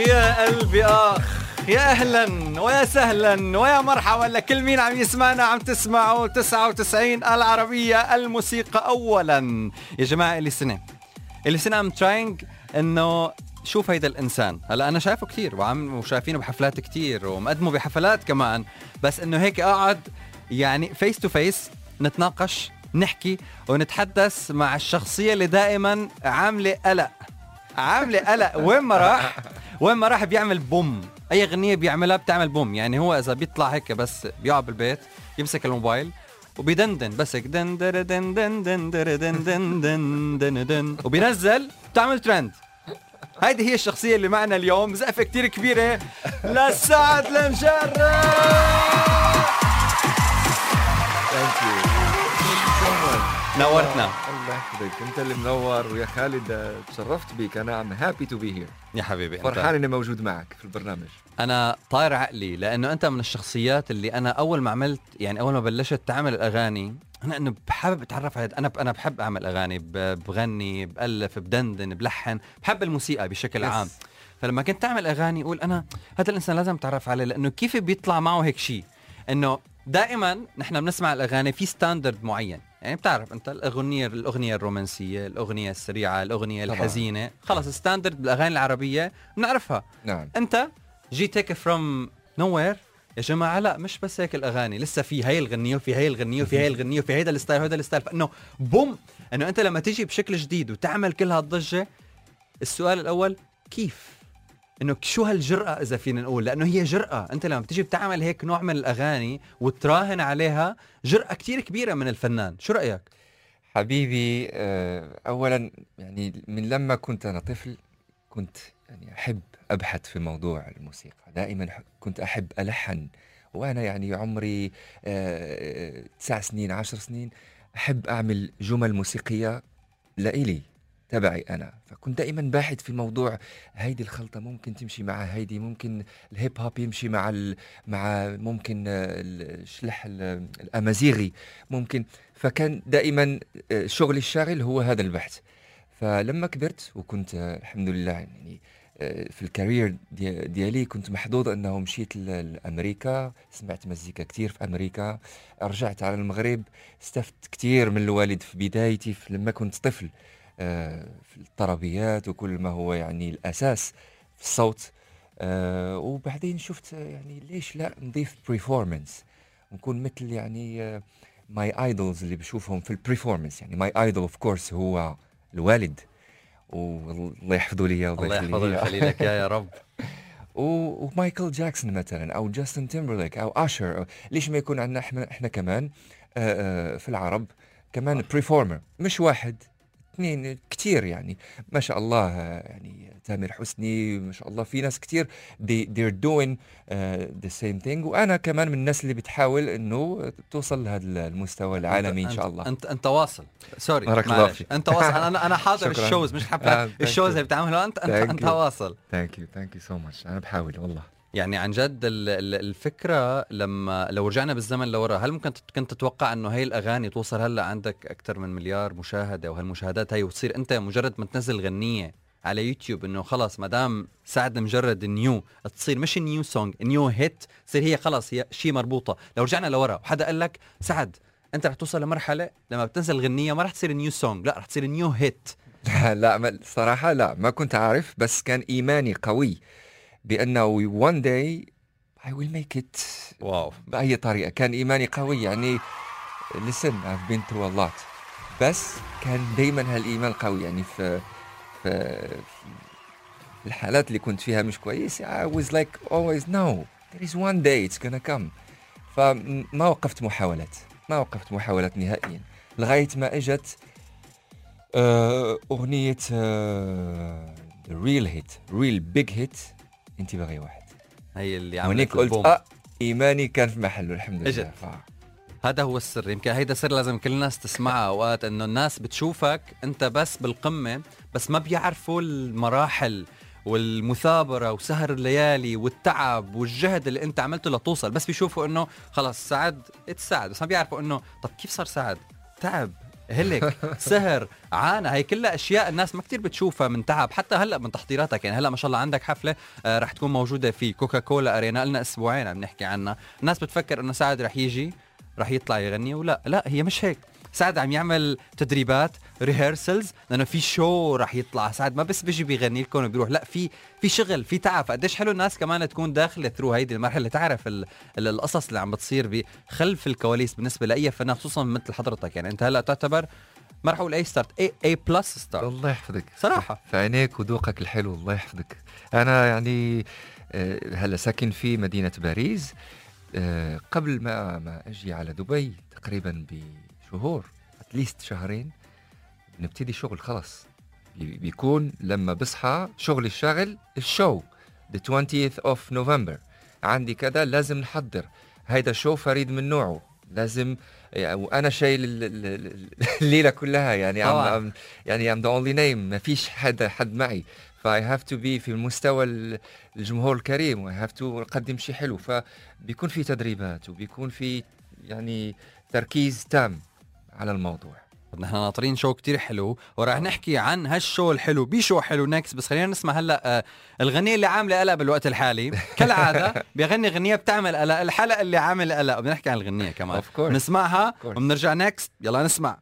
يا قلبي اخ يا أهلا ويا سهلا ويا مرحبا لكل مين عم يسمعنا عم تسمعوا 99 العربية الموسيقى اولا. يا جماعة إلي سنة. إلي سنة I'm trying إنه شوف هيدا الإنسان. هلأ أنا شايفه كثير وعم وشايفينه بحفلات كثير ومقدمه بحفلات كمان. بس إنه هيك أقعد يعني face to face نتناقش نحكي ونتحدث مع الشخصية اللي دائما عاملة قلق. عاملة قلق. وين ما راح؟ وين ما راح بيعمل boom اي اغنيه بيعملها بتعمل boom يعني هو اذا بيطلع هيك بس بيقعد بالبيت يمسك الموبايل وبيدندن بس هيك دن دن دن دن دن دن دن دن دن دن وبينزل بتعمل ترند هيدي هي الشخصية اللي معنا اليوم زقفة كتير كبيرة لسعد المجرد thank you نورتنا. الله يحفظك. أنت اللي منور ويا خالد تشرفت بك. أنا I'm happy to be here يا حبيبي فرحان إني موجود معك في البرنامج. أنا طاير عقلي لأنه أنت من الشخصيات اللي أنا أول ما عملت يعني أول ما بلشت تعمل الأغاني أنا إنه بحب أتعرف على أنا أنا بحب أعمل أغاني بغني بألف بدندن بلحن بحب الموسيقى بشكل Yes. عام. فلما كنت أعمل أغاني أقول أنا هذا الإنسان لازم أتعرف عليه لأنه كيف بيطلع معه هيك شيء؟ إنه دائما نحن بنسمع الأغاني في standard معين. يعني بتعرف أنت الاغنيه الأغنية الرومانسية الأغنية السريعة الأغنية طبعاً. الحزينة. خلص standard بالأغاني العربية بنعرفها. نعم. أنت جيت هيك from nowhere يا جماعة لا مش بس هيك الأغاني. لسه في هي الغنية وفي هي الغنية وفي هي الغنية وفي هيدا ال style وهيدا ال style فانه boom. إنه أنت لما تيجي بشكل جديد وتعمل كل هالضجه السؤال الأول كيف؟ إنه شو هالجرأة إذا فينا نقول؟ لأنه هي جرأة. أنت لما بتيجي بتعمل هيك نوع من الأغاني وتراهن عليها جرأة كتير كبيرة من الفنان. شو رأيك؟ حبيبي آه، اولا يعني من لما كنت أنا طفل كنت يعني أحب أبحث في موضوع الموسيقى. دائما كنت أحب ألحن. وأنا يعني عمري آه، تسع سنين عشر سنين أحب أعمل جمل موسيقية لإلي. تبعي أنا. فكنت دائما باحث في موضوع هيدي الخلطة ممكن تمشي مع هيدي ممكن الهيب هوب يمشي مع ال... مع ممكن الشلح ال- الأمازيغي ممكن. فكان دائما آه، شغلي الشاغل هو هذا البحث. فلما كبرت وكنت الحمد لله يعني آه، في الكارير دي- ديالي كنت محظوظ أنه مشيت لأمريكا. سمعت مزيكا كتير في أمريكا. رجعت على المغرب. استفدت كتير من الوالد في بدايتي. لما كنت طفل في الطربيات وكل ما هو يعني الأساس في الصوت. آه، وبعدين شفت آه، يعني ليش لا نضيف performance نكون مثل يعني my idols اللي بشوفهم في ال performance يعني my idol of course هو الوالد. والله يحفظه لي اياه الله يحفظه. ويخلي لك يا رب. و- ومايكل جاكسون مثلا أو جاستن تيمبرليك أو اشر ليش ما يكون عندنا إحنا إحنا كمان آه، آه، في العرب كمان performer مش واحد. اثنين كتير يعني. ما شاء الله آه، يعني تامر حسني ما شاء الله في ناس كتير. They, they're doing the same thing. وأنا كمان من الناس اللي بتحاول إنه توصل لهذا المستوى العالمي إن شاء الله. انت أنت واصل. sorry بارك الله. فيك. أنت واصل. أنا أنا حاضر. ال shows مش آه، حفلات thank ال shows. اللي بتعملها انت انت, Thank أنت you. واصل. thank you thank you so much أنا بحاول والله. يعني عن جد ال- ال- الفكرة لما لو رجعنا بالزمن لورا هل ممكن كنت تتوقع إنه هي الأغاني توصل هلأ عندك أكثر من مليار مشاهدة وهالمشاهدات هي وتصير أنت مجرد ما تنزل غنية على يوتيوب إنه خلص ما دام سعد مجرد new تصير مش new song new hit تصير هي خلص هي شيء مربوطة. لو رجعنا لورا وحدا قال لك سعد أنت رح توصل لمرحلة لما بتنزل غنية ما رح تصير new song لأ رح تصير new hit. لا ما- صراحة لا ما كنت عارف بس كان إيماني قوي. بأنه one day I will make it. wow بأي طريقة. كان إيماني قوي يعني listen I've been through a lot. بس كان دايما هالإيمان قوي يعني في في في الحالات اللي كنت فيها مش كويس I was like always no there is one day it's gonna come. فما وقفت محاولات ما وقفت محاولات نهائيا لغاية ما إجت آه، أغنية real hit real big hit انت باغي واحد. هي اللي عملت قلت البوم. آه إيماني كان في محله الحمد لله. إجت. ف- هذا هو السر. يمكن هيدا سر لازم كل الناس تسمعها اوقات إنه الناس بتشوفك أنت بس بالقمة بس ما بيعرفوا المراحل والمثابرة وسهر الليالي والتعب والجهد اللي أنت عملته لتوصل. بس بيشوفوا إنه خلص سعد اتسعد بس ما بيعرفوا إنه طب كيف صار سعد؟ تعب. هلك سهر عانى هي كلها أشياء الناس ما كتير بتشوفها من تعب حتى هلأ من تحضيراتك. يعني هلأ ما شاء الله عندك حفلة آه رح تكون موجودة في كوكا كولا أرينا لنا أسبوعين عم نحكي عنها. الناس بتفكر إنه سعد رح يجي رح يطلع يغني ولا لا هي مش هيك. سعد عم يعمل تدريبات rehearsals لأنه في show رح يطلع. سعد ما بس بيجي بيغني لكم وبيروح. لا في في شغل في تعب. قديش حلو الناس كمان تكون داخلة through هيدي المرحلة. تعرف ال ال القصص اللي عم بتصير بخلف الكواليس بالنسبة لأي فنان خصوصا مثل حضرتك. يعني أنت هلأ تعتبر ما رح أقول A star A A plus star الله يحفظك. صراحة. في عينيك وذوقك الحلو. الله يحفظك. أنا يعني آه، هلأ ساكن في مدينة باريس. آه، قبل ما ما أجي على دبي تقريبا بشهور at least شهرين نبتدي شغل خلص بي- بيكون لما بصحى شغل الشاغل ال show the 20th of November. عندي كذا لازم نحضر. هيدا show فريد من نوعه؟ لازم يعني وأنا شايل ال- ال- الليلة كلها يعني. عم يعني I'm the only name. ما فيش حدا حد معي. فا we have to be في المستوى ال- الجمهور الكريم. و have to نقدم شيء حلو. فبيكون في تدريبات وبيكون في يعني تركيز تام. على الموضوع. نحن ناطرين شو كتير حلو وراح نحكي عن هالشو الحلو. بشو حلو next بس خلينا نسمع هلا آه، الغنية اللي عاملة قلق بالوقت الحالي. كالعادة بيغني غنية بتعمل قلق. الحلقة اللي عامل قلق. بدنا نحكي عن الغنية كمان. نسمعها. وبنرجع next يلا نسمع.